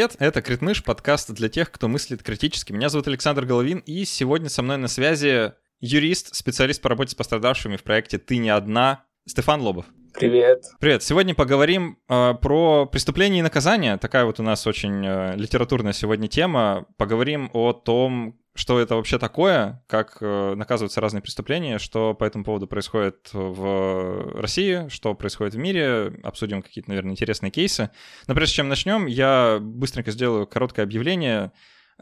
Привет, это Критмыш, подкаст для тех, кто мыслит критически. Меня зовут Александр Головин, и сегодня со мной на связи юрист, специалист по работе с пострадавшими в проекте «Ты не одна» Стефан Лобов. Привет. Привет. Сегодня поговорим э, про преступление и наказание. Такая вот у нас очень э, литературная сегодня тема. Поговорим о том, что это вообще такое, как э, наказываются разные преступления, что по этому поводу происходит в России, что происходит в мире, обсудим какие-то, наверное, интересные кейсы. Но прежде чем начнем, я быстренько сделаю короткое объявление.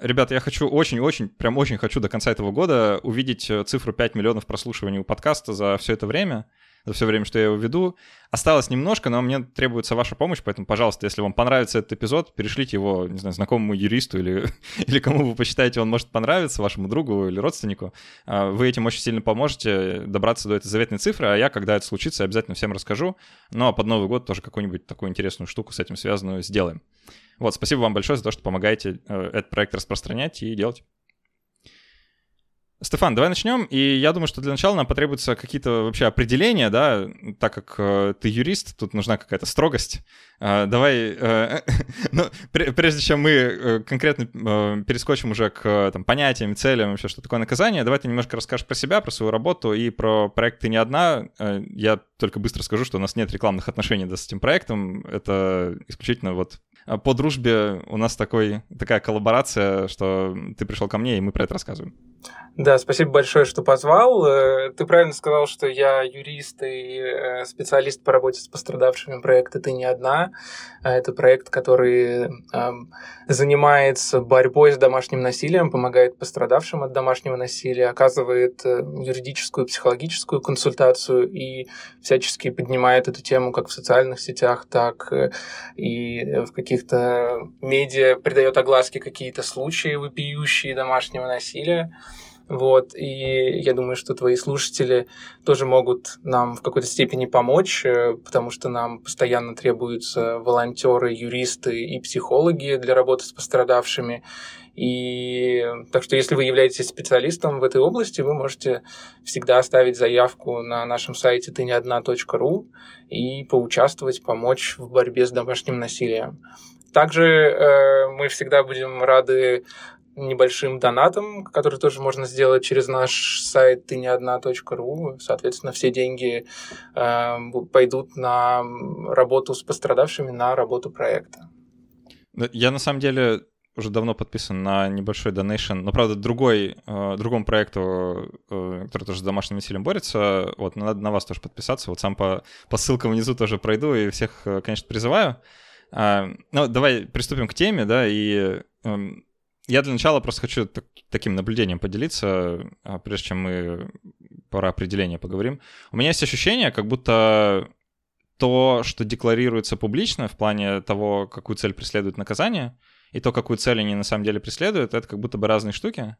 Ребята, я хочу очень-очень, прям очень хочу до конца этого года увидеть цифру 5 миллионов прослушиваний у подкаста за все это время за все время, что я его веду. Осталось немножко, но мне требуется ваша помощь, поэтому, пожалуйста, если вам понравится этот эпизод, перешлите его, не знаю, знакомому юристу или, или кому вы посчитаете, он может понравиться, вашему другу или родственнику. А, вы этим очень сильно поможете добраться до этой заветной цифры, а я, когда это случится, обязательно всем расскажу. Ну а под Новый год тоже какую-нибудь такую интересную штуку с этим связанную сделаем. Вот, спасибо вам большое за то, что помогаете э, этот проект распространять и делать. Стефан, давай начнем. И я думаю, что для начала нам потребуются какие-то вообще определения, да, так как э, ты юрист, тут нужна какая-то строгость. Э, давай, э, ну, прежде чем мы э, конкретно э, перескочим уже к там, понятиям, целям, вообще, что такое наказание, давай ты немножко расскажешь про себя, про свою работу и про проект «Ты не одна». Э, я только быстро скажу, что у нас нет рекламных отношений да, с этим проектом. Это исключительно вот по дружбе у нас такой, такая коллаборация, что ты пришел ко мне, и мы про это рассказываем. Да, спасибо большое, что позвал. Э, ты правильно сказал, что я юрист и э, специалист по работе с пострадавшими проекта «Ты не одна». Э, это проект, который занимается борьбой с домашним насилием, помогает пострадавшим от домашнего насилия, оказывает юридическую, психологическую консультацию и всячески поднимает эту тему как в социальных сетях, так и в каких-то медиа, придает огласке какие-то случаи вопиющие домашнего насилия. Вот, и я думаю, что твои слушатели тоже могут нам в какой-то степени помочь, э, потому что нам постоянно требуются волонтеры, юристы и психологи для работы с пострадавшими. И так что, если вы являетесь специалистом в этой области, вы можете всегда оставить заявку на нашем сайте ты не одна.ру и поучаствовать, помочь в борьбе с домашним насилием. Также э, мы всегда будем рады небольшим донатом, который тоже можно сделать через наш сайт ты. Соответственно, все деньги э, пойдут на работу с пострадавшими, на работу проекта. Я на самом деле уже давно подписан на небольшой донейшн, но, правда, другой, э, другому проекту, э, который тоже с домашним насилием борется. Вот, надо на вас тоже подписаться. Вот сам по, по ссылкам внизу тоже пройду и всех, э, конечно, призываю. А, ну, давай приступим к теме, да, и эм, я для начала просто хочу так, таким наблюдением поделиться, а, прежде чем мы про определение поговорим. У меня есть ощущение, как будто то, что декларируется публично в плане того, какую цель преследует наказание, и то, какую цель они на самом деле преследуют, это как будто бы разные штуки.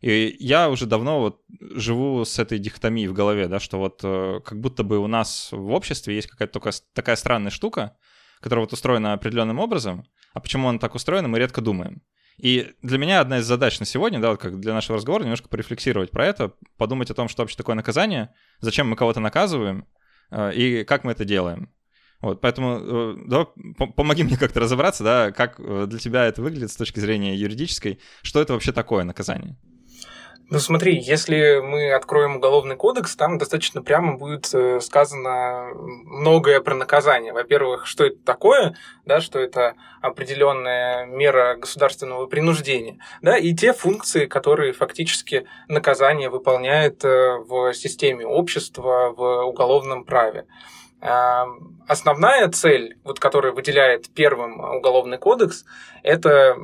И я уже давно вот живу с этой дихотомией в голове, да, что вот э, как будто бы у нас в обществе есть какая-то только такая странная штука, которая вот устроена определенным образом, а почему она так устроена, мы редко думаем. И для меня одна из задач на сегодня, да, вот как для нашего разговора, немножко порефлексировать про это, подумать о том, что вообще такое наказание, зачем мы кого-то наказываем э, и как мы это делаем. Вот, поэтому э, давай, помоги мне как-то разобраться, да, как э, для тебя это выглядит с точки зрения юридической, что это вообще такое наказание? Ну смотри, если мы откроем уголовный кодекс, там достаточно прямо будет э, сказано многое про наказание. Во-первых, что это такое, да, что это определенная мера государственного принуждения, да, и те функции, которые фактически наказание выполняет э, в системе общества, в уголовном праве. Основная цель, вот, которая выделяет первым уголовный кодекс, это э,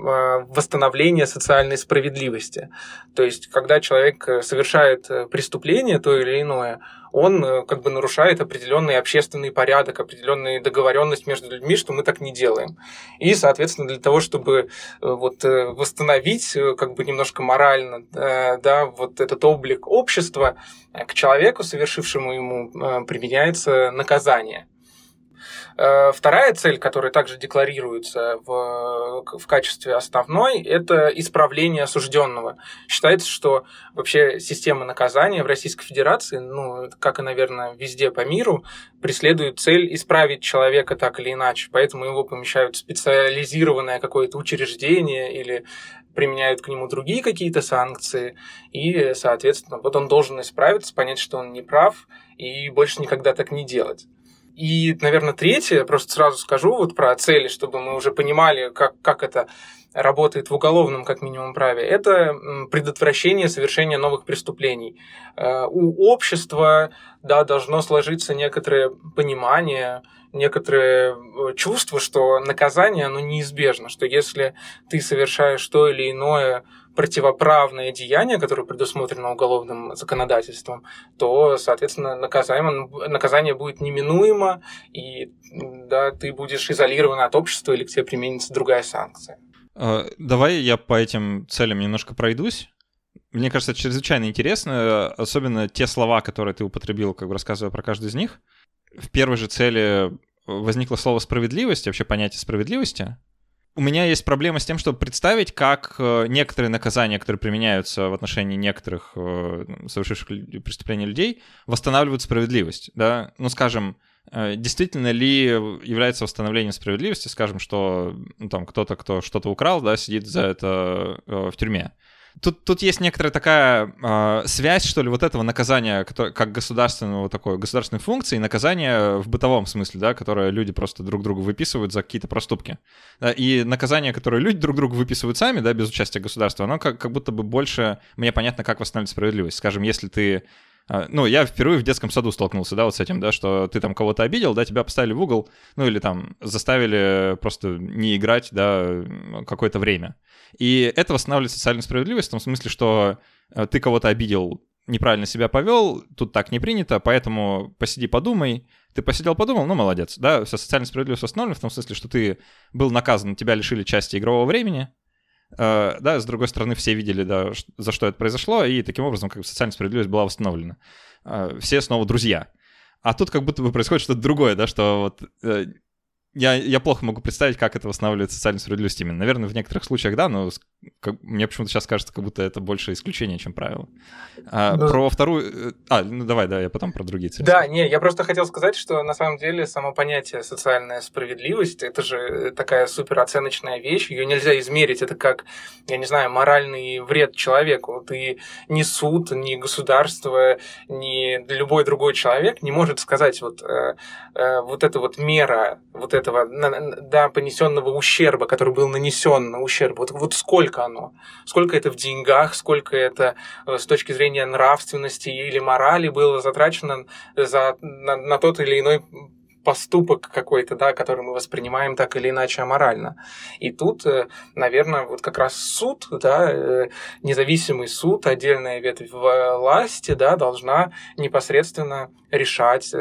восстановление социальной справедливости. То есть, когда человек э, совершает э, преступление то или иное, он как бы нарушает определенный общественный порядок, определенную договоренность между людьми, что мы так не делаем. И, соответственно, для того, чтобы вот восстановить как бы немножко морально да, вот этот облик общества, к человеку, совершившему ему, применяется наказание. Э, вторая цель, которая также декларируется в, в качестве основной, это исправление осужденного. Считается, что вообще система наказания в Российской Федерации, ну, как и, наверное, везде по миру, преследует цель исправить человека так или иначе. Поэтому его помещают в специализированное какое-то учреждение или применяют к нему другие какие-то санкции, и, соответственно, вот он должен исправиться, понять, что он не прав, и больше никогда так не делать. И, наверное, третье, просто сразу скажу вот про цели, чтобы мы уже понимали, как, как это работает в уголовном, как минимум, праве, это предотвращение совершения новых преступлений. Э, у общества да, должно сложиться некоторое понимание, некоторое э, чувство, что наказание, оно неизбежно, что если ты совершаешь то или иное противоправное деяние, которое предусмотрено уголовным законодательством, то, соответственно, наказание, наказание будет неминуемо, и да, ты будешь изолирован от общества или к тебе применится другая санкция. А, давай я по этим целям немножко пройдусь. Мне кажется, это чрезвычайно интересно, особенно те слова, которые ты употребил, как бы рассказывая про каждый из них. В первой же цели возникло слово «справедливость», вообще понятие справедливости. У меня есть проблема с тем, чтобы представить, как э, некоторые наказания, которые применяются в отношении некоторых э, совершивших преступлений людей, восстанавливают справедливость. Да? Ну, скажем, э, действительно ли является восстановлением справедливости, скажем, что ну, там кто-то, кто что-то украл, да, сидит за это в тюрьме. Тут, тут есть некоторая такая э, связь, что ли, вот этого наказания, которое, как государственного такой государственной функции, и наказания в бытовом смысле, да, которое люди просто друг другу выписывают за какие-то проступки. Да, и наказание, которое люди друг другу выписывают сами, да, без участия государства, оно как, как будто бы больше, мне понятно, как восстанавливать справедливость. Скажем, если ты ну, я впервые в детском саду столкнулся, да, вот с этим, да, что ты там кого-то обидел, да, тебя поставили в угол, ну, или там заставили просто не играть, да, какое-то время. И это восстанавливает социальную справедливость в том смысле, что э, ты кого-то обидел, неправильно себя повел, тут так не принято, поэтому посиди, подумай. Ты посидел, подумал, ну, молодец, да, вся социальная справедливость восстановлена в том смысле, что ты был наказан, тебя лишили части игрового времени, да, с другой стороны, все видели, да, за что это произошло, и таким образом как бы социальная справедливость была восстановлена. Э, все снова друзья. А тут как будто бы происходит что-то другое, да, что вот э, я, я плохо могу представить, как это восстанавливает социальную справедливость именно. Наверное, в некоторых случаях да, но как, мне почему-то сейчас кажется, как будто это больше исключение, чем правило. А, ну, про вторую... Э, а, ну давай, да, я потом про другие цели. Да, не, я просто хотел сказать, что на самом деле само понятие социальная справедливость, это же такая супероценочная вещь, ее нельзя измерить, это как, я не знаю, моральный вред человеку. Ты ни суд, ни государство, ни любой другой человек не может сказать, вот, э, э, вот эта вот мера, вот это этого да, понесенного ущерба, который был нанесен на ущерб, вот, вот сколько оно? Сколько это в деньгах, сколько это э, с точки зрения нравственности или морали было затрачено за, на, на тот или иной поступок какой-то, да, который мы воспринимаем так или иначе аморально. И тут, э, наверное, вот как раз суд, да, э, независимый суд, отдельная ветвь власти, да, должна непосредственно решать,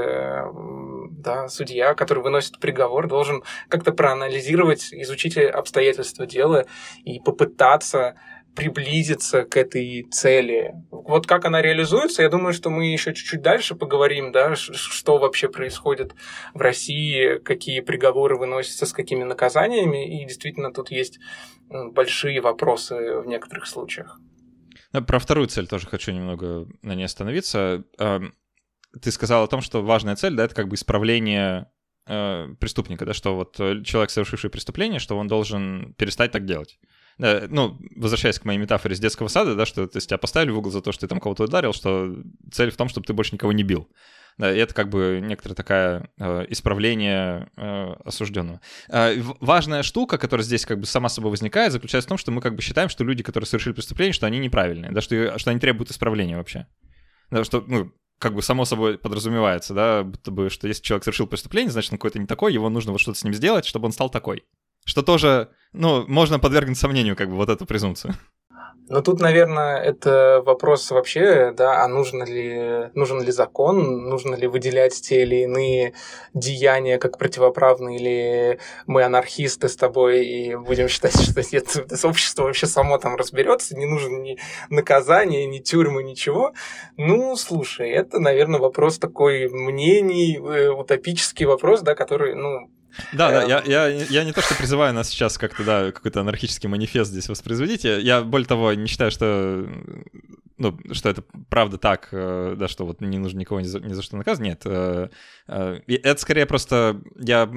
да, судья, который выносит приговор, должен как-то проанализировать, изучить обстоятельства дела и попытаться приблизиться к этой цели. Вот как она реализуется, я думаю, что мы еще чуть-чуть дальше поговорим, да, что вообще происходит в России, какие приговоры выносятся, с какими наказаниями, и действительно тут есть большие вопросы в некоторых случаях. Про вторую цель тоже хочу немного на ней остановиться. Ты сказал о том, что важная цель, да, это как бы исправление э, преступника, да, что вот э, человек, совершивший преступление, что он должен перестать так делать. Да, ну, возвращаясь к моей метафоре с детского сада, да, что то есть, тебя поставили в угол за то, что ты там кого-то ударил, что цель в том, чтобы ты больше никого не бил. Да, и это как бы некоторое такое э, исправление э, осужденного. Э, важная штука, которая здесь как бы сама собой возникает, заключается в том, что мы как бы считаем, что люди, которые совершили преступление, что они неправильные, да, что, что они требуют исправления вообще. Да, что, ну, как бы само собой подразумевается, да, будто бы, что если человек совершил преступление, значит, он какой-то не такой, его нужно вот что-то с ним сделать, чтобы он стал такой. Что тоже, ну, можно подвергнуть сомнению, как бы, вот эту презумпцию. Но тут, наверное, это вопрос вообще, да, а нужно ли, нужен ли закон, нужно ли выделять те или иные деяния как противоправные, или мы анархисты с тобой и будем считать, что нет, общество вообще само там разберется, не нужно ни наказание, ни тюрьмы, ничего. Ну, слушай, это, наверное, вопрос такой мнений, э, утопический вопрос, да, который, ну, да, да, я, я, я не то, что призываю нас сейчас как-то, да, какой-то анархический манифест здесь воспроизводить. Я, более того, не считаю, что, ну, что это правда так, э, да, что вот не нужно никого ни за, ни за что наказывать. Нет. Э, э, это скорее просто я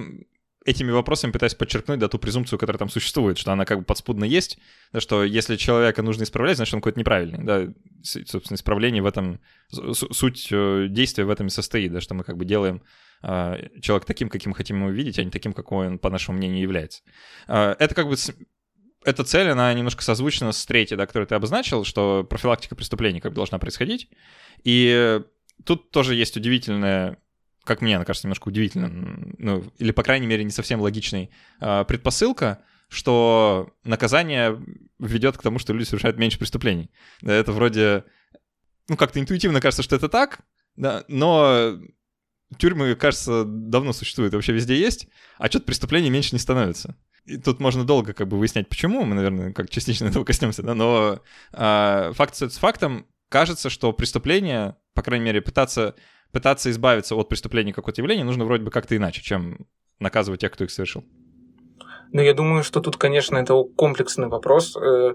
этими вопросами пытаюсь подчеркнуть, да, ту презумпцию, которая там существует, что она как бы подспудно есть, да, что если человека нужно исправлять, значит, он какой-то неправильный, да, собственно, исправление в этом, суть действия в этом и состоит, да, что мы как бы делаем человек таким, каким хотим его видеть, а не таким, какой он, по нашему мнению, является. А, это как бы эта цель, она немножко созвучна с третьей, да, которую ты обозначил, что профилактика преступлений как бы должна происходить. И тут тоже есть удивительная, как мне, она кажется, немножко удивительная, ну, или, по крайней мере, не совсем логичной а, предпосылка, что наказание ведет к тому, что люди совершают меньше преступлений. Это вроде, ну, как-то интуитивно кажется, что это так, да, но тюрьмы, кажется, давно существуют, вообще везде есть, а что-то преступлений меньше не становится. И тут можно долго как бы выяснять, почему, мы, наверное, как частично этого коснемся, да, но а, факт с фактом, кажется, что преступление, по крайней мере, пытаться, пытаться избавиться от преступления какого-то явления нужно вроде бы как-то иначе, чем наказывать тех, кто их совершил. Ну, я думаю, что тут, конечно, это комплексный вопрос, э,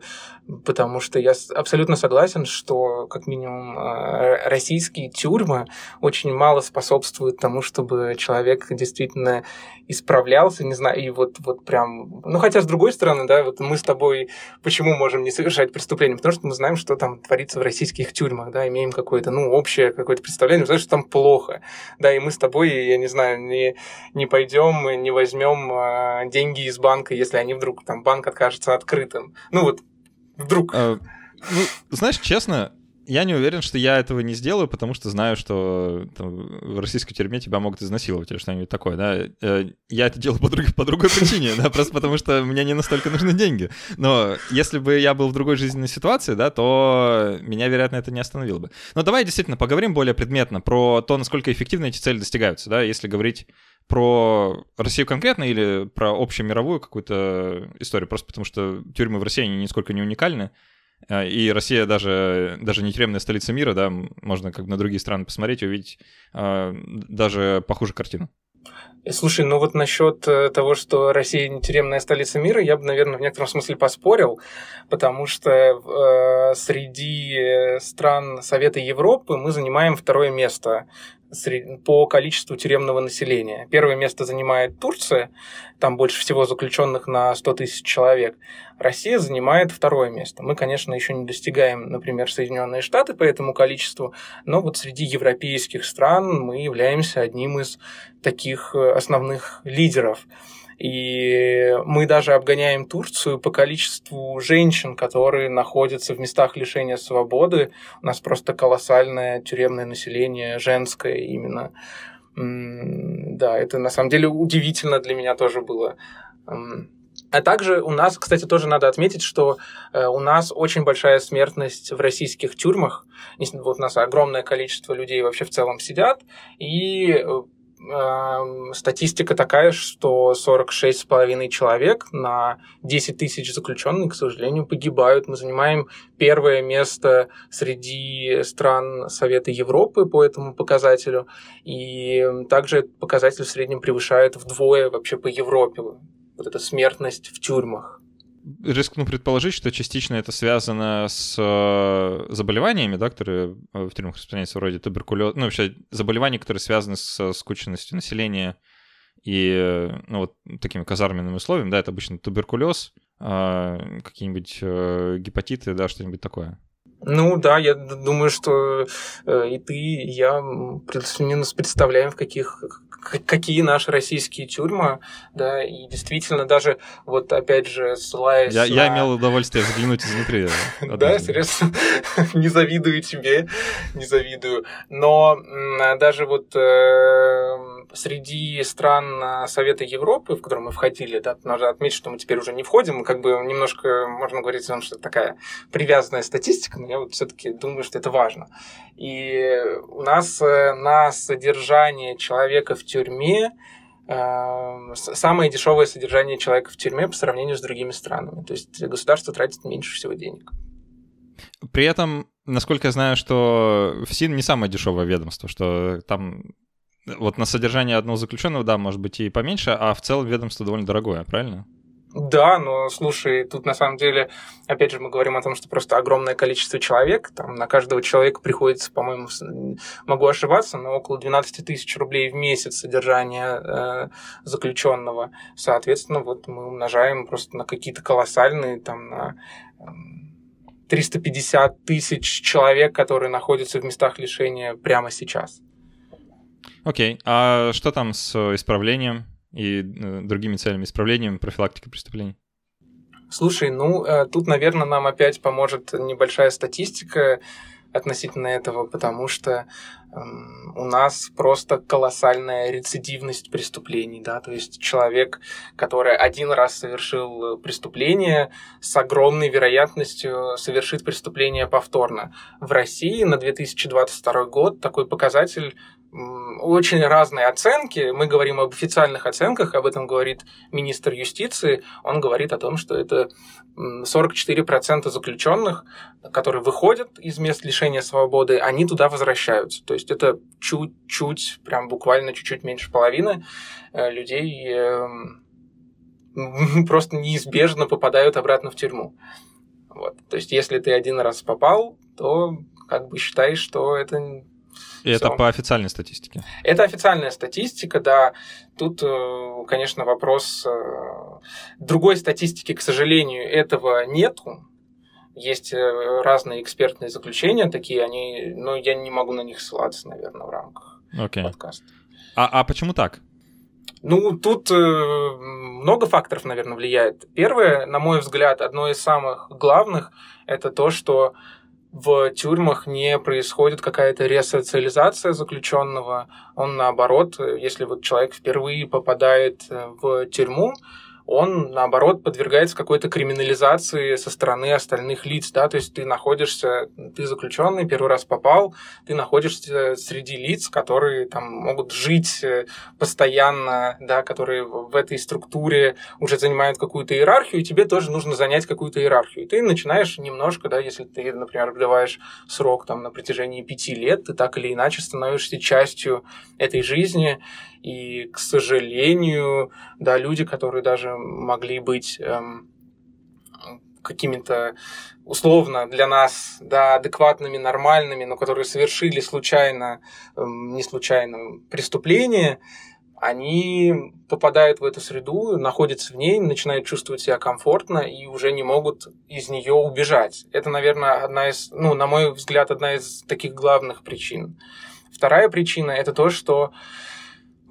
потому что я абсолютно согласен, что, как минимум, э, российские тюрьмы очень мало способствуют тому, чтобы человек действительно исправлялся, не знаю, и вот, вот прям... Ну, хотя, с другой стороны, да, вот мы с тобой почему можем не совершать преступления? Потому что мы знаем, что там творится в российских тюрьмах, да, имеем какое-то, ну, общее какое-то представление, знаешь, что там плохо, да, и мы с тобой, я не знаю, не, не пойдем, не возьмем а, деньги из банка, если они вдруг, там, банк окажется открытым. Ну, вот, вдруг... А, ну, знаешь, честно, я не уверен, что я этого не сделаю, потому что знаю, что там, в российской тюрьме тебя могут изнасиловать или что-нибудь такое, да. Э, я это делаю по, друг, по другой причине, да, просто потому что мне не настолько нужны деньги. Но если бы я был в другой жизненной ситуации, да, то меня, вероятно, это не остановило бы. Но давай действительно поговорим более предметно про то, насколько эффективно эти цели достигаются, да, если говорить про Россию конкретно или про общемировую какую-то историю, просто потому что тюрьмы в России, они нисколько не уникальны, и Россия даже, даже не тюремная столица мира, да, можно как бы на другие страны посмотреть и увидеть э, даже похуже картину. Слушай, ну вот насчет э, того, что Россия не тюремная столица мира, я бы, наверное, в некотором смысле поспорил, потому что э, среди стран Совета Европы мы занимаем второе место по количеству тюремного населения. Первое место занимает Турция, там больше всего заключенных на 100 тысяч человек. Россия занимает второе место. Мы, конечно, еще не достигаем, например, Соединенные Штаты по этому количеству, но вот среди европейских стран мы являемся одним из таких э, основных лидеров. И мы даже обгоняем Турцию по количеству женщин, которые находятся в местах лишения свободы. У нас просто колоссальное тюремное население, женское именно. Да, это на самом деле удивительно для меня тоже было. А также у нас, кстати, тоже надо отметить, что э, у нас очень большая смертность в российских тюрьмах. Вот у нас огромное количество людей вообще в целом сидят, и э, статистика такая, что 46,5 человек на 10 тысяч заключенных, к сожалению, погибают. Мы занимаем первое место среди стран Совета Европы по этому показателю. И также этот показатель в среднем превышает вдвое вообще по Европе. Вот эта смертность в тюрьмах рискну предположить, что частично это связано с э, заболеваниями, да, которые э, в тюрьмах распространяются, вроде туберкулеза, ну, вообще заболевания, которые связаны с скученностью населения и, э, ну, вот такими казарменными условиями, да, это обычно туберкулез, какие-нибудь гепатиты, да, что-нибудь такое. Ну да, я думаю, что и ты, и я плюс-минус представляем, в каких какие наши российские тюрьмы, да, и действительно даже вот опять же ссылаясь Я, на... я имел удовольствие взглянуть изнутри. Да, серьезно, не завидую тебе, не завидую. Но даже вот э, среди стран Совета Европы, в который мы входили, да, надо отметить, что мы теперь уже не входим, мы как бы немножко, можно говорить о том, что это такая привязанная статистика, но я вот все-таки думаю, что это важно. И у нас э, на содержание человека в тюрьме э, самое дешевое содержание человека в тюрьме по сравнению с другими странами. То есть государство тратит меньше всего денег. При этом, насколько я знаю, что ФСИН не самое дешевое ведомство, что там вот на содержание одного заключенного, да, может быть и поменьше, а в целом ведомство довольно дорогое, правильно? Да, но слушай, тут на самом деле, опять же, мы говорим о том, что просто огромное количество человек, там на каждого человека приходится, по-моему, могу ошибаться, но около 12 тысяч рублей в месяц содержания э, заключенного. Соответственно, вот мы умножаем просто на какие-то колоссальные, там, на э, 350 тысяч человек, которые находятся в местах лишения прямо сейчас. Окей, okay. а что там с исправлением и э, другими целями исправления, профилактики преступлений? Слушай, ну э, тут, наверное, нам опять поможет небольшая статистика относительно этого, потому что эм, у нас просто колоссальная рецидивность преступлений, да, то есть человек, который один раз совершил преступление, с огромной вероятностью совершит преступление повторно. В России на 2022 год такой показатель очень разные оценки. Мы говорим об официальных оценках, об этом говорит министр юстиции. Он говорит о том, что это 44% заключенных, которые выходят из мест лишения свободы, они туда возвращаются. То есть это чуть-чуть, прям буквально чуть-чуть меньше половины э, людей эм, просто неизбежно попадают обратно в тюрьму. Вот. То есть если ты один раз попал, то как бы считай, что это и это по официальной статистике? Это официальная статистика, да. Тут, э, конечно, вопрос... Э, другой статистики, к сожалению, этого нету. Есть э, разные экспертные заключения такие, они, но я не могу на них ссылаться, наверное, в рамках okay. подкаста. А, а почему так? Ну, тут много факторов, наверное, влияет. Первое, на мой взгляд, одно из самых главных, это то, что в тюрьмах не происходит какая-то ресоциализация заключенного. Он наоборот, если вот человек впервые попадает в тюрьму, он, наоборот, подвергается какой-то криминализации со стороны остальных лиц, да, то есть ты находишься, ты заключенный, первый раз попал, ты находишься среди лиц, которые там могут жить э, постоянно, да, которые в этой структуре уже занимают какую-то иерархию, и тебе тоже нужно занять какую-то иерархию. И ты начинаешь немножко, да, если ты, например, отбываешь срок там на протяжении пяти лет, ты так или иначе становишься частью этой жизни, и, к сожалению, да, люди, которые даже могли быть эм, какими-то условно для нас да, адекватными, нормальными, но которые совершили случайно, эм, не случайно преступление, они попадают в эту среду, находятся в ней, начинают чувствовать себя комфортно и уже не могут из нее убежать. Это, наверное, одна из, ну, на мой взгляд, одна из таких главных причин. Вторая причина это то, что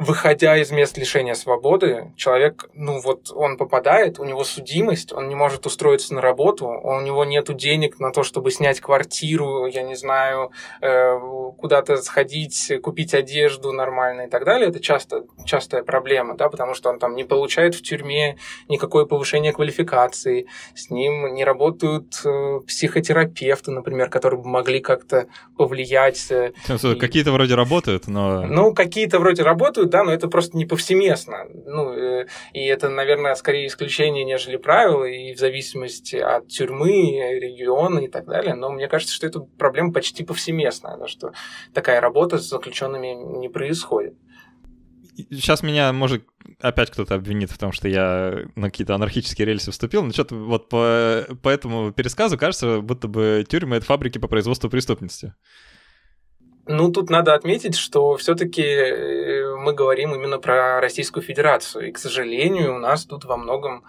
выходя из мест лишения свободы, человек, ну вот он попадает, у него судимость, он не может устроиться на работу, у него нет денег на то, чтобы снять квартиру, я не знаю, э, куда-то сходить, купить одежду нормально и так далее. Это часто, частая проблема, да, потому что он там не получает в тюрьме никакое повышение квалификации, с ним не работают э, психотерапевты, например, которые бы могли как-то повлиять. Э, какие-то вроде работают, но... Ну, какие-то вроде работают, да, но это просто не повсеместно. Ну, э, и это, наверное, скорее исключение, нежели правило, и в зависимости от тюрьмы, региона и так далее. Но мне кажется, что эта проблема почти повсеместная, да, что такая работа с заключенными не происходит. Сейчас меня, может, опять кто-то обвинит в том, что я на какие-то анархические рельсы вступил, но что-то вот по, по этому пересказу кажется, будто бы тюрьмы — это фабрики по производству преступности. Ну, тут надо отметить, что все-таки э, мы говорим именно про Российскую Федерацию. И, к сожалению, у нас тут во многом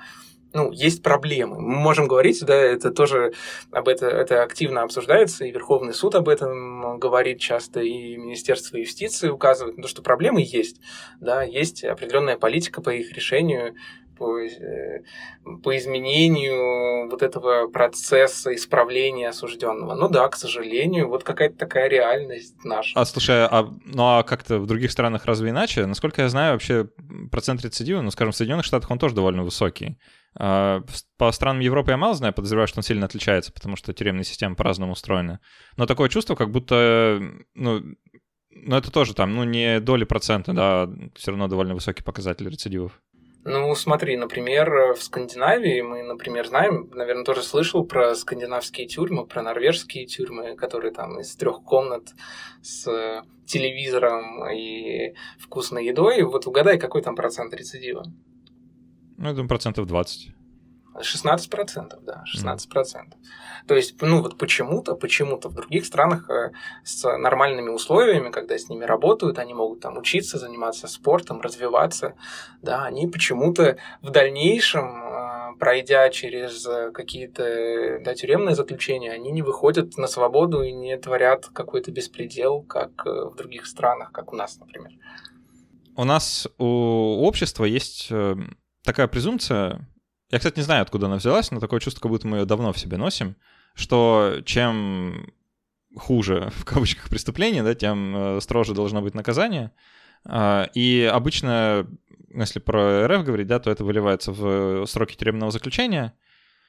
ну, есть проблемы. Мы можем говорить, да, это тоже об это, это активно обсуждается, и Верховный суд об этом говорит часто, и Министерство юстиции указывает на то, что проблемы есть, да, есть определенная политика по их решению, по, э, по изменению вот этого процесса исправления осужденного. Ну да, к сожалению, вот какая-то такая реальность наша. А слушай, а, ну а как-то в других странах разве иначе? Насколько я знаю, вообще процент рецидива, ну скажем, в Соединенных Штатах он тоже довольно высокий. А, по странам Европы я мало знаю, подозреваю, что он сильно отличается, потому что тюремные системы по-разному устроены. Но такое чувство, как будто, ну, ну это тоже там, ну не доли процента, да, все равно довольно высокий показатель рецидивов. Ну, смотри, например, в Скандинавии мы, например, знаем, наверное, тоже слышал про скандинавские тюрьмы, про норвежские тюрьмы, которые там из трех комнат с телевизором и вкусной едой. Вот угадай, какой там процент рецидива? Ну, я думаю, процентов 20. 16 процентов, да, 16 процентов. Mm. То есть, ну вот почему-то, почему-то в других странах э, с нормальными условиями, когда с ними работают, они могут там учиться, заниматься спортом, развиваться, да, они почему-то в дальнейшем, э, пройдя через какие-то да, тюремные заключения, они не выходят на свободу и не творят какой-то беспредел, как э, в других странах, как у нас, например. У нас у общества есть такая презумпция, я, кстати, не знаю, откуда она взялась, но такое чувство, как будто мы ее давно в себе носим, что чем хуже, в кавычках, преступление, да, тем э, строже должно быть наказание. А, и обычно, если про РФ говорить, да, то это выливается в сроки тюремного заключения.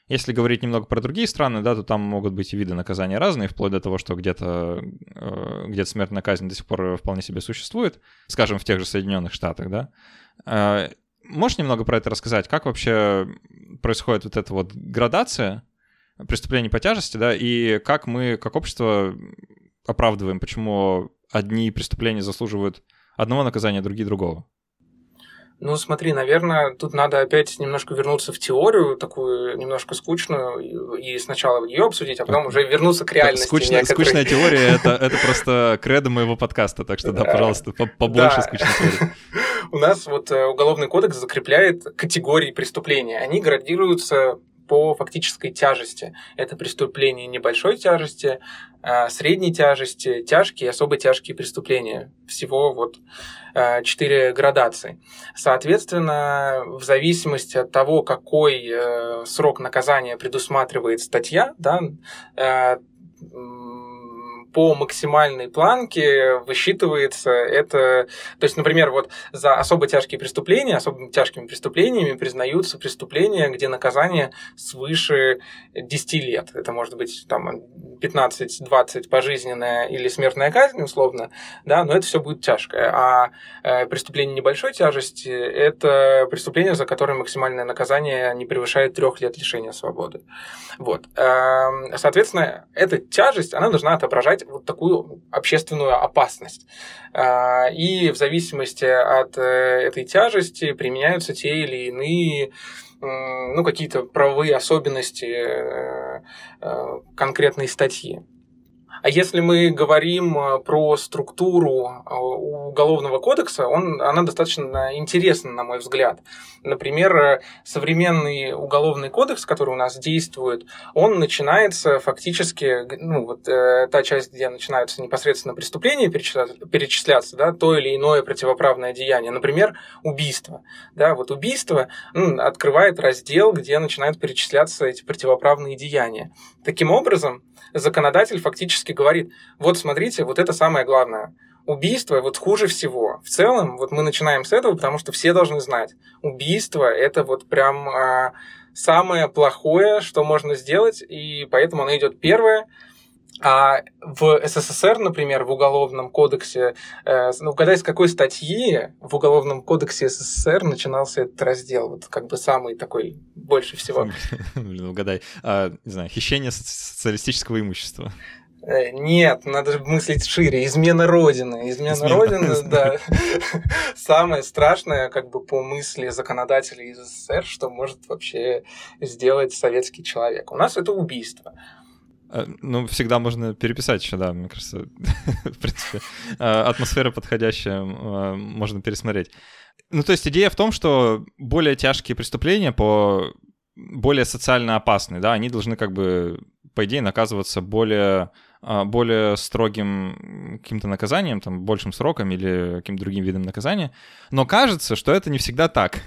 Если говорить немного про другие страны, да, то там могут быть и виды наказания разные, вплоть до того, что где-то э, где смертная казнь до сих пор вполне себе существует, скажем, в тех же Соединенных Штатах, да. Можешь немного про это рассказать? Как вообще происходит вот эта вот градация преступлений по тяжести, да, и как мы, как общество, оправдываем, почему одни преступления заслуживают одного наказания, другие другого? Ну, смотри, наверное, тут надо опять немножко вернуться в теорию, такую немножко скучную, и сначала ее обсудить, а потом уже вернуться к реальности. Скучная, некоторые... скучная теория это, это просто кредо моего подкаста, так что да, пожалуйста, побольше да. скучной теории. У нас вот э, Уголовный кодекс закрепляет категории преступления. Они градируются по фактической тяжести. Это преступления небольшой тяжести, а, средней тяжести, тяжкие и особо тяжкие преступления. Всего вот а, четыре градации. Соответственно, в зависимости от того, какой э, срок наказания предусматривает статья, да, э, по максимальной планке высчитывается это... То есть, например, вот за особо тяжкие преступления, особо тяжкими преступлениями признаются преступления, где наказание свыше 10 лет. Это может быть там 15-20 пожизненная или смертная казнь, условно, да, но это все будет тяжкое. А э, преступление небольшой тяжести – это преступление, за которое максимальное наказание не превышает трех лет лишения свободы. Вот. Эм, соответственно, эта тяжесть, она должна отображать вот такую общественную опасность. А, и в зависимости от э, этой тяжести применяются те или иные ну, какие-то правовые особенности э, э, конкретной статьи. А если мы говорим э, про структуру э, уголовного кодекса, он, она достаточно интересна, на мой взгляд. Например, э, современный уголовный кодекс, который у нас действует, он начинается фактически, ну, вот та часть, где начинаются непосредственно преступления перечисляться да, то или иное противоправное деяние. Например, убийство. Да, вот убийство ну, открывает раздел, где начинают перечисляться эти противоправные деяния. Таким образом, законодатель фактически говорит, вот смотрите, вот это самое главное. Убийство вот хуже всего. В целом, вот мы начинаем с этого, потому что все должны знать. Убийство это вот прям а, самое плохое, что можно сделать, и поэтому оно идет первое. А в СССР, например, в Уголовном кодексе, э, ну, угадай, с какой статьи в Уголовном кодексе СССР начинался этот раздел, вот как бы самый такой больше всего. Блин, угадай. А, не знаю, хищение социалистического имущества. Э, нет, надо мыслить шире. Измена Родины. Измена, Измена Родины, да. Самое страшное, как бы по мысли законодателей из СССР, что может вообще сделать советский человек. У нас это убийство. Э, ну, всегда можно переписать еще, да, мне кажется, в принципе. Э, атмосфера подходящая, э, можно пересмотреть. Ну, то есть идея в том, что более тяжкие преступления по более социально опасны, да, они должны как бы, по идее, наказываться более более строгим каким-то наказанием, там, большим сроком или каким-то другим видом наказания. Но кажется, что это не всегда так.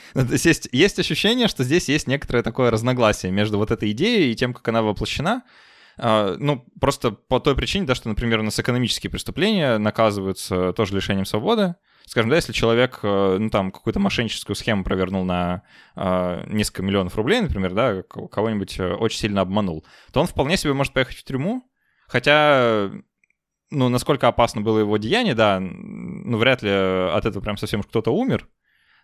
Ну, то есть, есть есть ощущение, что здесь есть некоторое такое разногласие между вот этой идеей и тем, как она воплощена. А, ну, просто по той причине, да, что, например, у нас экономические преступления наказываются тоже лишением свободы. Скажем, да, если человек, э, ну, там, какую-то мошенническую схему провернул на э, несколько миллионов рублей, например, да, кого-нибудь э, очень сильно обманул, то он вполне себе может поехать в тюрьму, Хотя, ну, насколько опасно было его деяние, да, ну, вряд ли от этого прям совсем кто-то умер.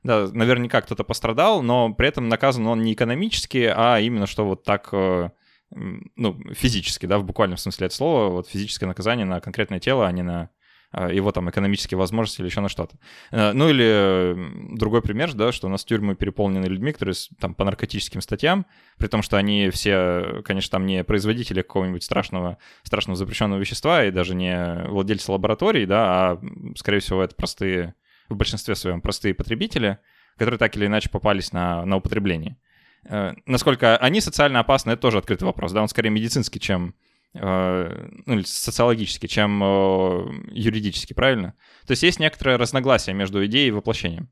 Да, наверняка кто-то пострадал, но при этом наказан он не экономически, а именно что вот так, э, ну, физически, да, в буквальном смысле этого слова, вот физическое наказание на конкретное тело, а не на а, его там экономические возможности или еще на что-то. Э, ну или другой пример, да, что у нас тюрьмы переполнены людьми, которые там по наркотическим статьям, при том, что они все, конечно, там не производители какого-нибудь страшного, страшного запрещенного вещества и даже не владельцы лабораторий, да, а, скорее всего, это простые, в большинстве своем простые потребители, которые так или иначе попались на, на употребление. Э, насколько они социально опасны, это тоже открытый вопрос, да, он скорее медицинский, чем Э, ну, или социологически, чем э, юридически, правильно? То есть есть некоторое разногласие между идеей и воплощением.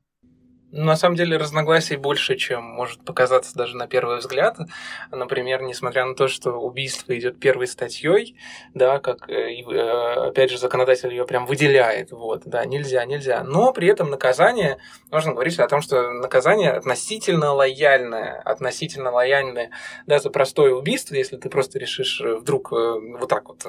На самом деле разногласий больше, чем может показаться даже на первый взгляд. Например, несмотря на то, что убийство идет первой статьей, да, как э, э, опять же законодатель ее прям выделяет, вот, да, нельзя, нельзя. Но при этом наказание, можно говорить о том, что наказание относительно лояльное, относительно лояльное, да, за простое убийство, если ты просто решишь э, вдруг вот так вот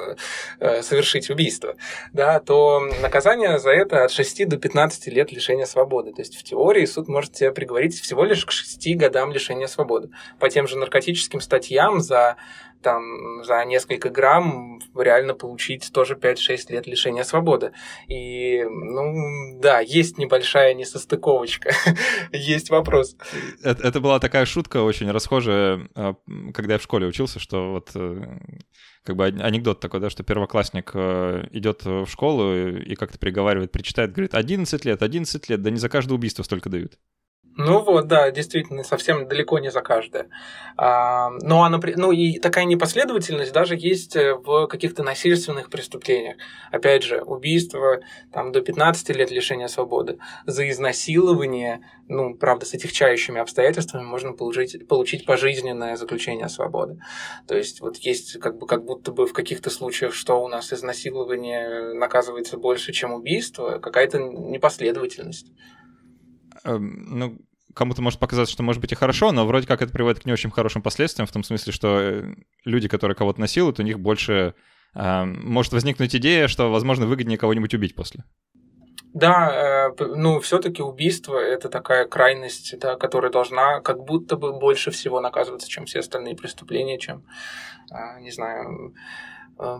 совершить убийство, да, то наказание за это от 6 до 15 лет лишения свободы. То есть в теории суд может тебя приговорить всего лишь к шести годам лишения свободы. По тем же наркотическим статьям за там за несколько грамм реально получить тоже 5-6 лет лишения свободы. И, ну, да, есть небольшая несостыковочка, есть вопрос. Это, это была такая шутка очень расхожая, а, когда я в школе учился, что вот э, как бы анекдот такой, да, что первоклассник э, идет в школу и как-то приговаривает, причитает, говорит, 11 лет, 11 лет, да не за каждое убийство столько дают. Ну вот, да, действительно, совсем далеко не за каждое. А, ну, а, ну и такая непоследовательность даже есть э, в каких-то насильственных преступлениях. Опять же, убийство там, до 15 лет лишения свободы. За изнасилование, ну, правда, с отягчающими обстоятельствами можно получить, получить пожизненное заключение свободы. То есть вот есть как, бы, как будто бы в каких-то случаях, что у нас изнасилование наказывается больше, чем убийство, какая-то непоследовательность. Эм, ну, кому-то может показаться, что может быть и хорошо, но вроде как это приводит к не очень хорошим последствиям, в том смысле, что э, люди, которые кого-то насилуют, у них больше э, может возникнуть идея, что, возможно, выгоднее кого-нибудь убить после. Да, э, ну, все-таки убийство это такая крайность, да, которая должна как будто бы больше всего наказываться, чем все остальные преступления, чем, э, не знаю,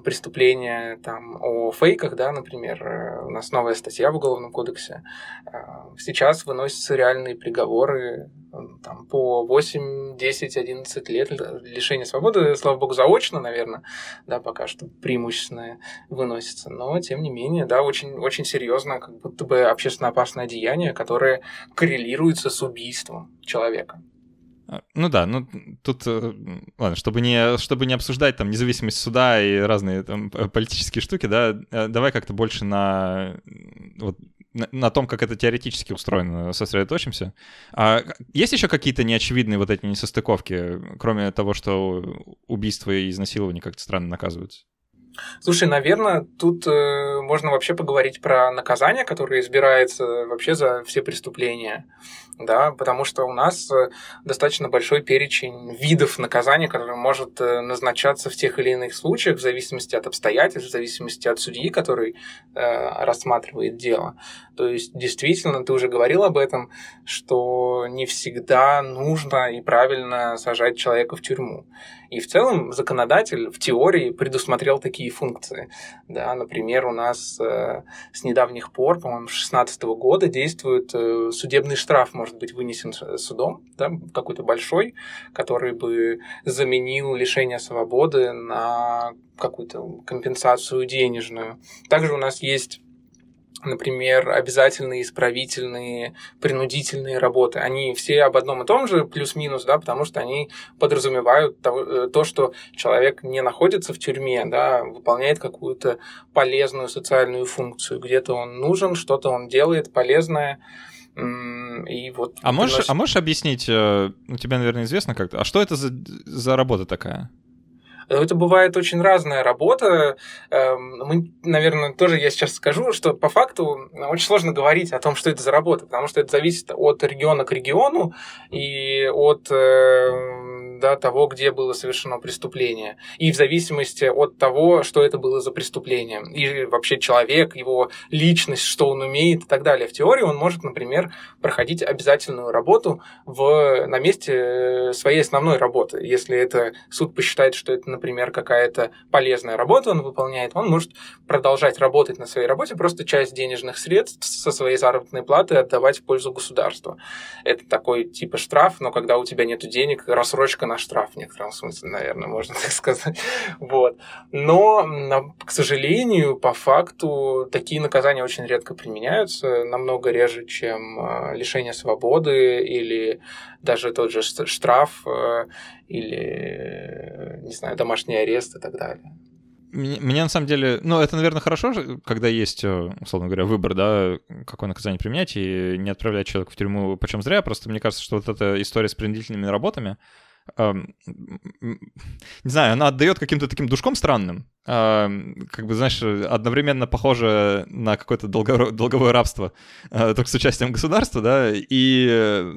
преступления там, о фейках, да, например, э, у нас новая статья в Уголовном кодексе, э, сейчас выносятся реальные приговоры там, по 8, 10, 11 лет. Лишения свободы, слава богу, заочно, наверное, да, пока что преимущественно выносится, но, тем не менее, да, очень, очень серьезно, как будто бы общественно опасное деяние, которое коррелируется с убийством человека. А, ну да, ну тут, э, ладно, чтобы не, чтобы не обсуждать там независимость суда и разные там политические штуки, да, э, давай как-то больше на, вот, на, том, как это теоретически устроено, сосредоточимся. А есть еще какие-то неочевидные вот эти несостыковки, кроме того, что убийство и изнасилование как-то странно наказываются? Слушай, наверное, тут э, можно вообще поговорить про наказание, которое избирается вообще за все преступления, да, потому что у нас э, достаточно большой перечень видов наказания, который может э, назначаться в тех или иных случаях в зависимости от обстоятельств, в зависимости от судьи, который э, рассматривает дело. То есть, действительно, ты уже говорил об этом, что не всегда нужно и правильно сажать человека в тюрьму. И в целом законодатель в теории предусмотрел такие функции. Да, например, у нас э, с недавних пор, по-моему, с 2016 года действует э, судебный штраф, может быть вынесен судом, да, какой-то большой, который бы заменил лишение свободы на какую-то компенсацию денежную. Также у нас есть например, обязательные, исправительные, принудительные работы. Они все об одном и том же, плюс-минус, да, потому что они подразумевают то, э, то, что человек не находится в тюрьме, да, выполняет какую-то полезную социальную функцию. Где-то он нужен, что-то он делает полезное. И вот а, можешь, а можешь объяснить, э, ну, тебе, наверное, известно как-то, а что это за, за работа такая? Это бывает очень разная работа. Эм, мы, наверное, тоже я сейчас скажу, что по факту очень сложно говорить о том, что это за работа, потому что это зависит от региона к региону и от эм, да, того, где было совершено преступление. И в зависимости от того, что это было за преступление. И вообще человек, его личность, что он умеет и так далее. В теории он может, например, проходить обязательную работу в, на месте своей основной работы. Если это суд посчитает, что это, например, какая-то полезная работа он выполняет, он может продолжать работать на своей работе, просто часть денежных средств со своей заработной платы отдавать в пользу государства. Это такой типа штраф, но когда у тебя нет денег, рассрочка на штраф в некотором смысле, наверное, можно так сказать. Вот. Но, к сожалению, по факту такие наказания очень редко применяются, намного реже, чем а, лишение свободы или даже тот же штраф э, или, не знаю, домашний арест и так далее. Меня, на самом деле, ну, это, наверное, хорошо, когда есть, э, условно говоря, выбор, да, какое наказание применять, и не отправлять человека в тюрьму почем зря. Просто мне кажется, что вот эта история с принудительными работами, эм, не знаю, она отдает каким-то таким душком странным. Эм, как бы, знаешь, одновременно похоже на какое-то долго, долговое рабство, э, только с участием государства, да, и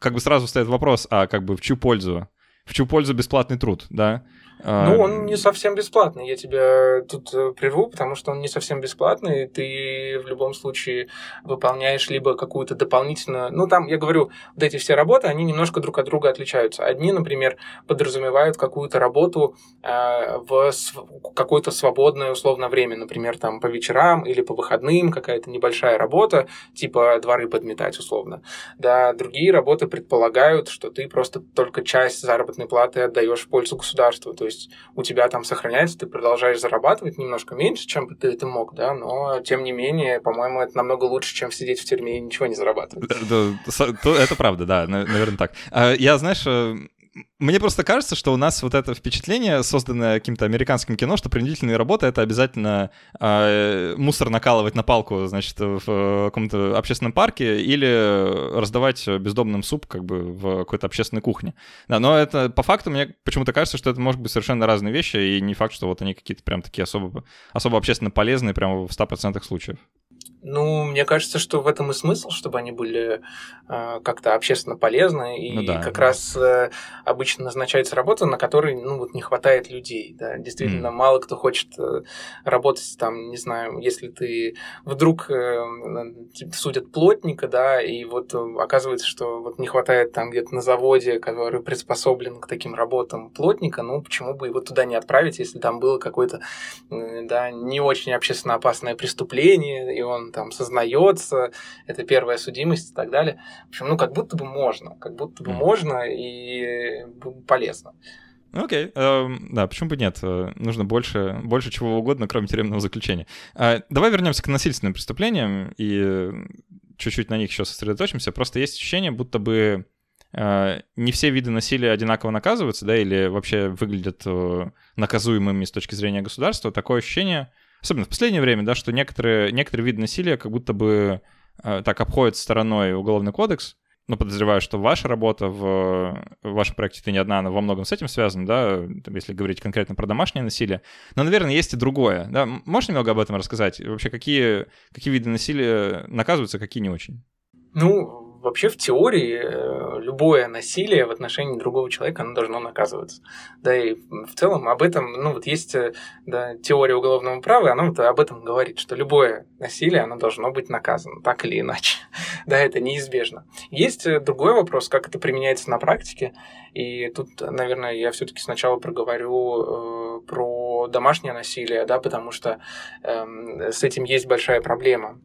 как бы сразу стоит вопрос, а как бы в чью пользу? В чью пользу бесплатный труд, да? Ну, он не совсем бесплатный. Я тебя тут э, прерву, потому что он не совсем бесплатный. Ты в любом случае выполняешь либо какую-то дополнительную... Ну, там, я говорю, вот эти все работы, они немножко друг от друга отличаются. Одни, например, подразумевают какую-то работу э, в какое-то свободное условно время, например, там по вечерам или по выходным, какая-то небольшая работа, типа дворы подметать условно. Да, другие работы предполагают, что ты просто только часть заработной платы отдаешь в пользу государства. То есть у тебя там сохраняется, ты продолжаешь зарабатывать немножко меньше, чем ты это мог, да, но тем не менее, по-моему, это намного лучше, чем сидеть в тюрьме и ничего не зарабатывать. Это правда, да, наверное, так. А я, знаешь, э, мне просто кажется, что у нас вот это впечатление, созданное каким-то американским кино, что принудительные работы — это обязательно э, мусор накалывать на палку, значит, в э, каком-то общественном парке или раздавать бездомным суп как бы в какой-то общественной кухне. Да, но это по факту мне почему-то кажется, что это может быть совершенно разные вещи, и не факт, что вот они какие-то прям такие особо, особо общественно полезные прямо в 100% случаев. Ну, мне кажется, что в этом и смысл, чтобы они были э, как-то общественно полезны. И ну, да, как да. раз э, обычно назначается работа, на которой ну, вот не хватает людей. Да? Действительно, mm. мало кто хочет э, работать там, не знаю, если ты вдруг э, судят плотника, да, и вот э, оказывается, что вот не хватает там где-то на заводе, который приспособлен к таким работам плотника, ну, почему бы его туда не отправить, если там было какое-то, э, да, не очень общественно опасное преступление, и он там сознается, это первая судимость и так далее. В общем, ну, как будто бы можно, как будто бы mm. можно и полезно. Окей, okay. uh, да, почему бы нет? Э, нужно больше, больше чего угодно, кроме тюремного заключения. Uh, давай вернемся к насильственным преступлениям и чуть-чуть на них еще сосредоточимся. Просто есть ощущение, будто бы uh, не все виды насилия одинаково наказываются, да, или вообще выглядят э, наказуемыми с точки зрения государства. Такое ощущение, особенно в последнее время, да, что некоторые, некоторые виды насилия как будто бы э, так обходят стороной уголовный кодекс, ну, подозреваю, что ваша работа в, в вашем проекте «Ты не одна», она во многом с этим связана, да, если говорить конкретно про домашнее насилие. Но, наверное, есть и другое, да. Можешь немного об этом рассказать? Вообще, какие, какие виды насилия наказываются, какие не очень? Ну, вообще в теории э, любое насилие в отношении другого человека, оно должно наказываться. Да, и в целом об этом, ну вот есть э, да, теория уголовного права, она вот об этом говорит, что любое насилие, оно должно быть наказано, так или иначе. да, это неизбежно. Есть э, другой вопрос, как это применяется на практике, и тут, наверное, я все-таки сначала проговорю э, про домашнее насилие, да, потому что э, с этим есть большая проблема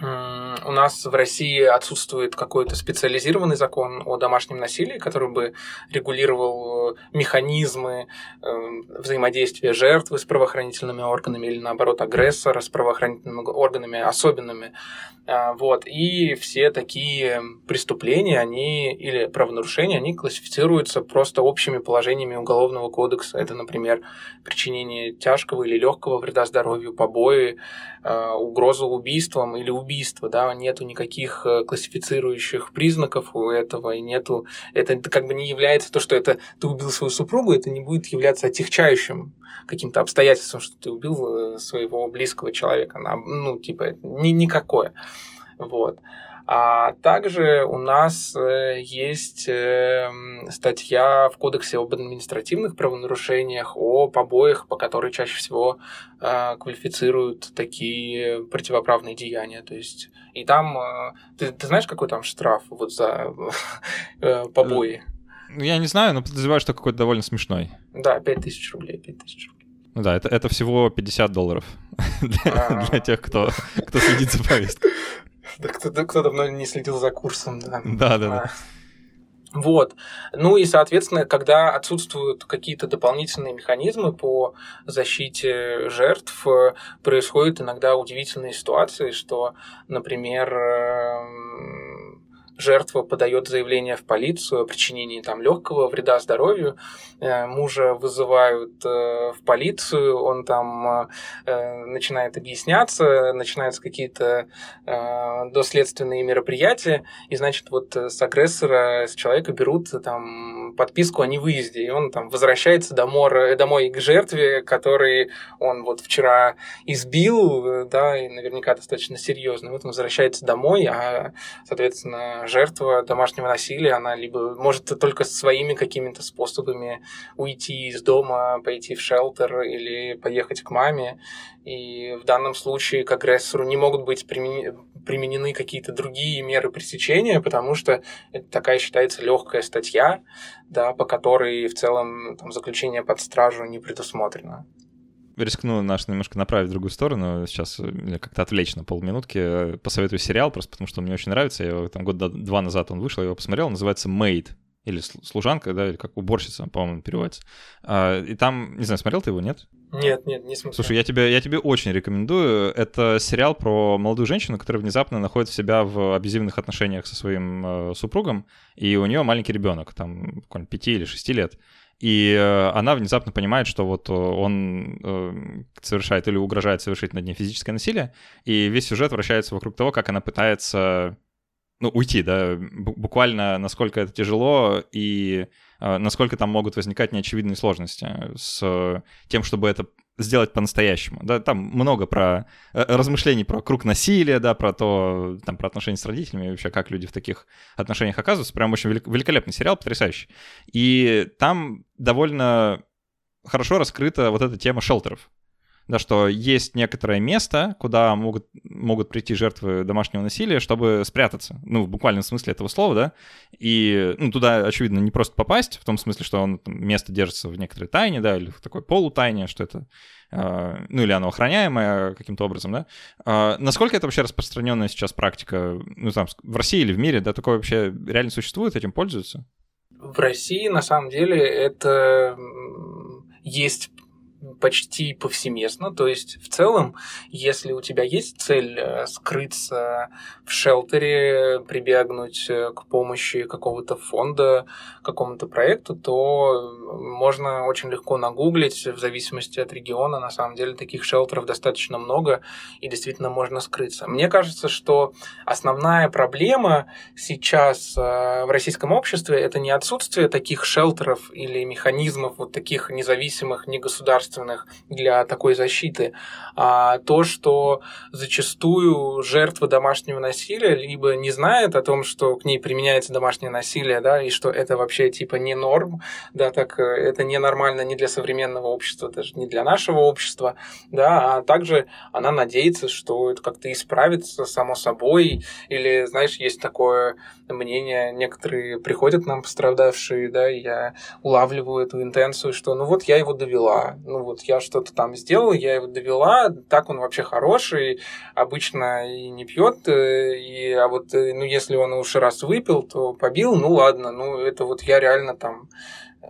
у нас в России отсутствует какой-то специализированный закон о домашнем насилии, который бы регулировал э, механизмы эм, взаимодействия жертвы с правоохранительными органами или, наоборот, агрессора с правоохранительными органами особенными. А, вот. И все такие преступления, они или правонарушения, они классифицируются просто общими положениями Уголовного кодекса. Это, например, причинение тяжкого или легкого вреда здоровью, побои, а, угроза убийством или убийство. Да? Нету никаких э, классифицирующих признаков у этого, и нету... Это как бы не является то, что это ты убил свою супругу, это не будет являться отягчающим каким-то обстоятельством, что ты убил э, своего близкого человека. Ну, типа, ни, никакое. Вот. А также у нас э, есть эм, статья в Кодексе об административных правонарушениях, о побоях, по которой чаще всего э, квалифицируют такие противоправные деяния. То есть, и там, ты, ты знаешь, какой там штраф вот за побои? Ну, я не знаю, но подозреваю, что какой-то довольно смешной. Да, 5000 рублей, 5000 рублей. Ну да, это, это всего 50 долларов для, а. для тех, кто, кто следит за повесткой. Да кто, кто давно не следил за курсом, да. Да, да, да. А. Вот. Ну и, соответственно, когда отсутствуют какие-то дополнительные механизмы по защите жертв, происходят иногда удивительные ситуации, что, например, эм, жертва подает заявление в полицию о причинении там легкого вреда здоровью, э, мужа вызывают э, в полицию, он там э, начинает объясняться, начинаются какие-то доследственные мероприятия, и значит вот с агрессора, с человека берут там подписку о невыезде, и он там возвращается домой, домой к жертве, который он вот вчера избил, да, и наверняка достаточно серьезно. Вот он возвращается домой, а, соответственно, жертва домашнего насилия, она либо может только своими какими-то способами уйти из дома, пойти в шелтер или поехать к маме. И в данном случае к агрессору не могут быть применены какие-то другие меры пресечения, потому что это такая считается легкая статья, да, по которой в целом там, заключение под стражу не предусмотрено рискну наш немножко направить в другую сторону, сейчас э, как-то отвлечь на полминутки, э, посоветую сериал, просто потому что он мне очень нравится, я его там год два назад он вышел, я его посмотрел, называется «Maid», или служанка, да, или как уборщица, по-моему, переводится. А, и там, не знаю, смотрел ты его, нет? Нет, нет, не смотрел. Слушай, я тебе, я тебе очень рекомендую. Это сериал про молодую женщину, которая внезапно находит себя в абьюзивных отношениях со своим э, супругом, и у нее маленький ребенок, там, буквально 5 или 6 лет. И э, она внезапно понимает, что вот э, он э, совершает или угрожает совершить над ней физическое насилие, и весь сюжет вращается вокруг того, как она пытается ну, уйти, да, буквально насколько это тяжело и насколько там могут возникать неочевидные сложности с тем, чтобы это сделать по-настоящему. Да, там много про э, размышлений про круг насилия, да, про то, там, про отношения с родителями, и вообще как люди в таких отношениях оказываются. Прям очень велик, великолепный сериал, потрясающий. И там довольно хорошо раскрыта вот эта тема шелтеров да, что есть некоторое место, куда могут, могут прийти жертвы домашнего насилия, чтобы спрятаться, ну, в буквальном смысле этого слова, да, и, ну, туда, очевидно, не просто попасть, в том смысле, что он, там, место держится в некоторой тайне, да, или в такой полутайне, что это, э, ну, или оно охраняемое каким-то образом, да. Э, насколько это вообще распространенная сейчас практика, ну, там, в России или в мире, да, такое вообще реально существует, этим пользуются? В России, на самом деле, это есть почти повсеместно. То есть, в целом, если у тебя есть цель э, скрыться в шелтере, прибегнуть э, к помощи какого-то фонда, какому-то проекту, то можно очень легко нагуглить, в зависимости от региона. На самом деле, таких шелтеров достаточно много, и действительно можно скрыться. Мне кажется, что основная проблема сейчас э, в российском обществе это не отсутствие таких шелтеров или механизмов вот таких независимых, негосударственных качественных для такой защиты, а то, что зачастую жертва домашнего насилия либо не знает о том, что к ней применяется домашнее насилие, да, и что это вообще типа не норм, да, так э, это ненормально ни для современного общества, даже не для нашего общества, да, а также она надеется, что это как-то исправится само собой, или, знаешь, есть такое мнения. Некоторые приходят к нам пострадавшие, да, и я улавливаю эту интенцию, что ну вот я его довела, ну вот я что-то там сделала, я его довела, так он вообще хороший, обычно и не пьет, э, и, а вот э, ну если он уж раз выпил, то побил, ну ладно, ну это вот я реально там э,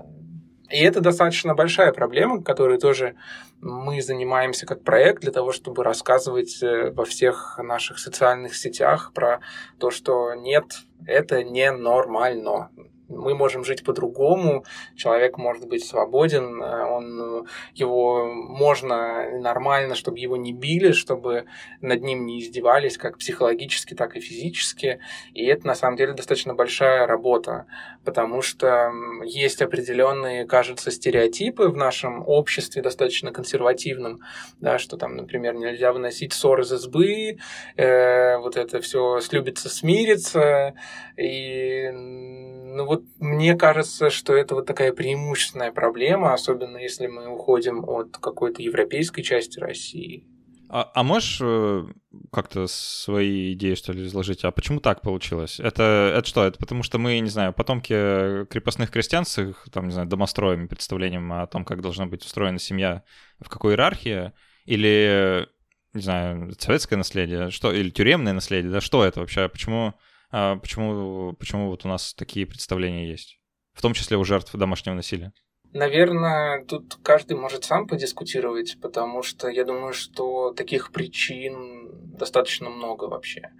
и это достаточно большая проблема, которой тоже мы занимаемся как проект для того, чтобы рассказывать э, во всех наших социальных сетях про то, что нет, это не нормально мы можем жить по-другому, человек может быть свободен, э, он, его можно нормально, чтобы его не били, чтобы над ним не издевались как психологически, так и физически. И это на самом деле достаточно большая работа, потому что есть определенные, кажется, стереотипы в нашем обществе достаточно консервативном, да, что там, например, нельзя выносить ссор из избы, э, вот это все слюбится, смирится, и ну вот мне кажется, что это вот такая преимущественная проблема, особенно если мы уходим от какой-то европейской части России. А, а можешь э, как-то свои идеи, что ли, изложить? А почему так получилось? Это, это что? Это потому что мы, не знаю, потомки крепостных крестьян с их, там, не знаю, домостроями, представлением о том, как должна быть устроена семья, в какой иерархии? Или, не знаю, советское наследие? Что? Или тюремное наследие? Да что это вообще? Почему почему, почему вот у нас такие представления есть? В том числе у жертв домашнего насилия. Наверное, тут каждый может сам подискутировать, потому что я думаю, что таких причин достаточно много вообще.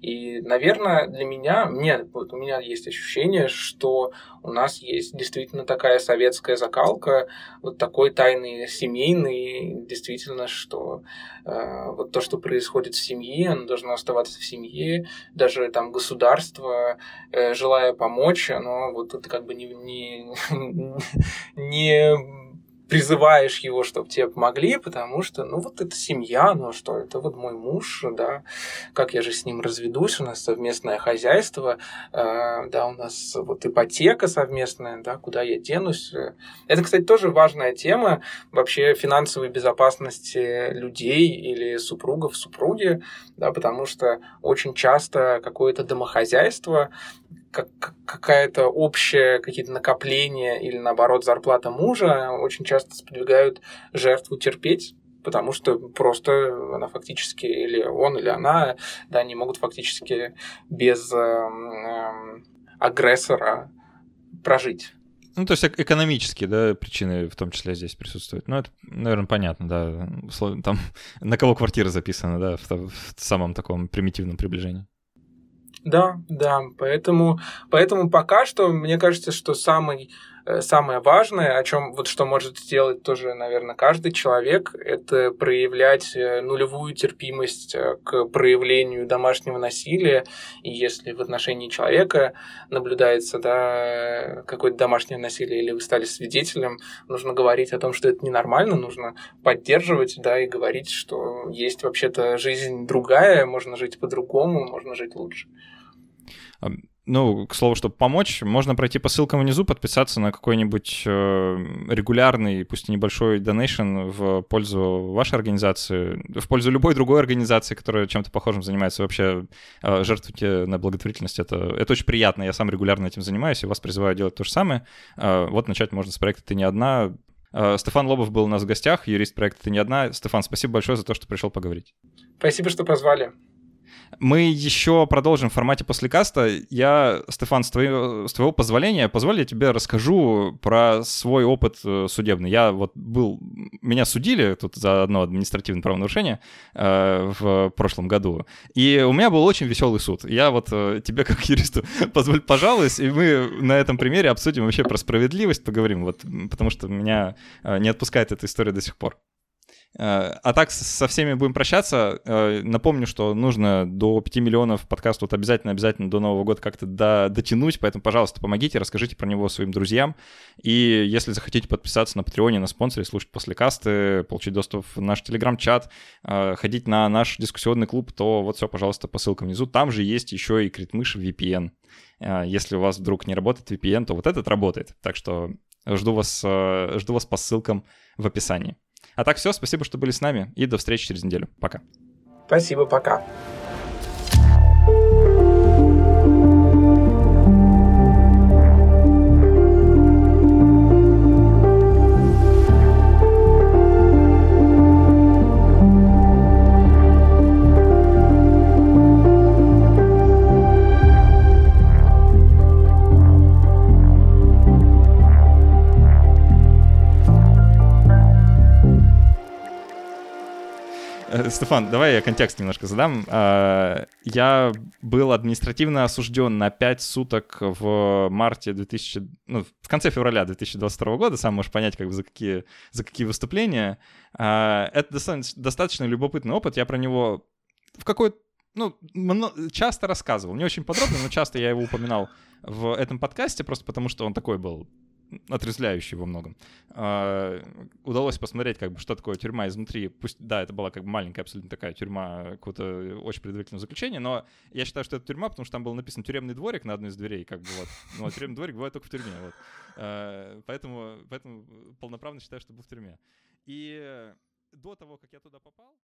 И, наверное, для меня, мне, вот у меня есть ощущение, что у нас есть действительно такая советская закалка, вот такой тайный семейный, действительно, что э, вот то, что происходит в семье, оно должно оставаться в семье, даже там государство, э, желая помочь, оно вот это как бы не, не, не призываешь его, чтобы тебе помогли, потому что, ну, вот это семья, ну, а что, это вот мой муж, да, как я же с ним разведусь, у нас совместное хозяйство, э, да, у нас вот ипотека совместная, да, куда я денусь. Это, кстати, тоже важная тема вообще финансовой безопасности людей или супругов, супруги, да, потому что очень часто какое-то домохозяйство как, какая-то общая, какие-то накопления или, наоборот, зарплата мужа очень часто сподвигают жертву терпеть, потому что просто она фактически, или он, или она, да, не могут фактически без э, э, агрессора прожить. Ну, то есть экономические, да, причины в том числе здесь присутствуют. Ну, это, наверное, понятно, да. Там на кого квартира записана, да, в, в самом таком примитивном приближении. Да, да, поэтому, поэтому пока что мне кажется, что самый, самое важное, о чем вот что может сделать тоже, наверное, каждый человек, это проявлять э, нулевую терпимость э, к проявлению домашнего насилия. И если в отношении человека наблюдается да, какое-то домашнее насилие или вы стали свидетелем, нужно говорить о том, что это ненормально, нужно поддерживать, да, и говорить, что есть вообще-то жизнь другая, можно жить по-другому, можно жить лучше. Ну, к слову, чтобы помочь, можно пройти по ссылкам внизу, подписаться на какой-нибудь э, регулярный, пусть и небольшой донейшн в пользу вашей организации, в пользу любой другой организации, которая чем-то похожим занимается. Вообще э, жертвуйте на благотворительность. Это, это очень приятно. Я сам регулярно этим занимаюсь, и вас призываю делать то же самое. Э, вот начать можно с проекта «Ты не одна». Стефан Лобов был у нас в гостях, юрист проекта «Ты не одна». Стефан, спасибо большое за то, что пришел поговорить. Спасибо, что позвали. Мы еще продолжим в формате после каста. Я, Стефан, с твоего, с твоего позволения, позволь я тебе расскажу про свой опыт э, судебный. Я вот был... Меня судили тут за одно административное правонарушение э, в прошлом году. И у меня был очень веселый суд. Я вот э, тебе, как юристу, позволь, пожалуйста, и мы на этом примере обсудим вообще про справедливость, поговорим, вот, потому что меня э, не отпускает эта история до сих пор. Э, а так со всеми будем прощаться. Э, напомню, что нужно до 5 миллионов подкаст вот обязательно-обязательно до Нового года как-то до, дотянуть, поэтому, пожалуйста, помогите, расскажите про него своим друзьям. И если захотите подписаться на Патреоне, на спонсоре, слушать после касты, получить доступ в наш Телеграм-чат, э, ходить на наш дискуссионный клуб, то вот все, пожалуйста, по ссылкам внизу. Там же есть еще и критмыш VPN. Если у вас вдруг не работает VPN, то вот этот работает. Так что жду вас, жду вас по ссылкам в описании. А так все, спасибо, что были с нами, и до встречи через неделю. Пока. Спасибо, пока. Стефан, давай я контекст немножко задам. Э, я был административно осужден на 5 суток в марте 2000... Ну, в конце февраля 2022 года, сам можешь понять, как бы за какие, за какие выступления. Э, это достаточно, достаточно любопытный опыт. Я про него в какой-то ну, часто рассказывал. Не очень подробно, но часто я его упоминал в этом подкасте, просто потому что он такой был отрезвляющий во многом. А, удалось посмотреть, как бы, что такое тюрьма изнутри. Пусть, да, это была как бы маленькая абсолютно такая тюрьма, какое-то очень предварительное заключение, но я считаю, что это тюрьма, потому что там был написан тюремный дворик на одной из дверей, как бы вот. Ну, а тюремный дворик бывает только в тюрьме, вот. А, поэтому, поэтому полноправно считаю, что был в тюрьме. И до того, как я туда попал,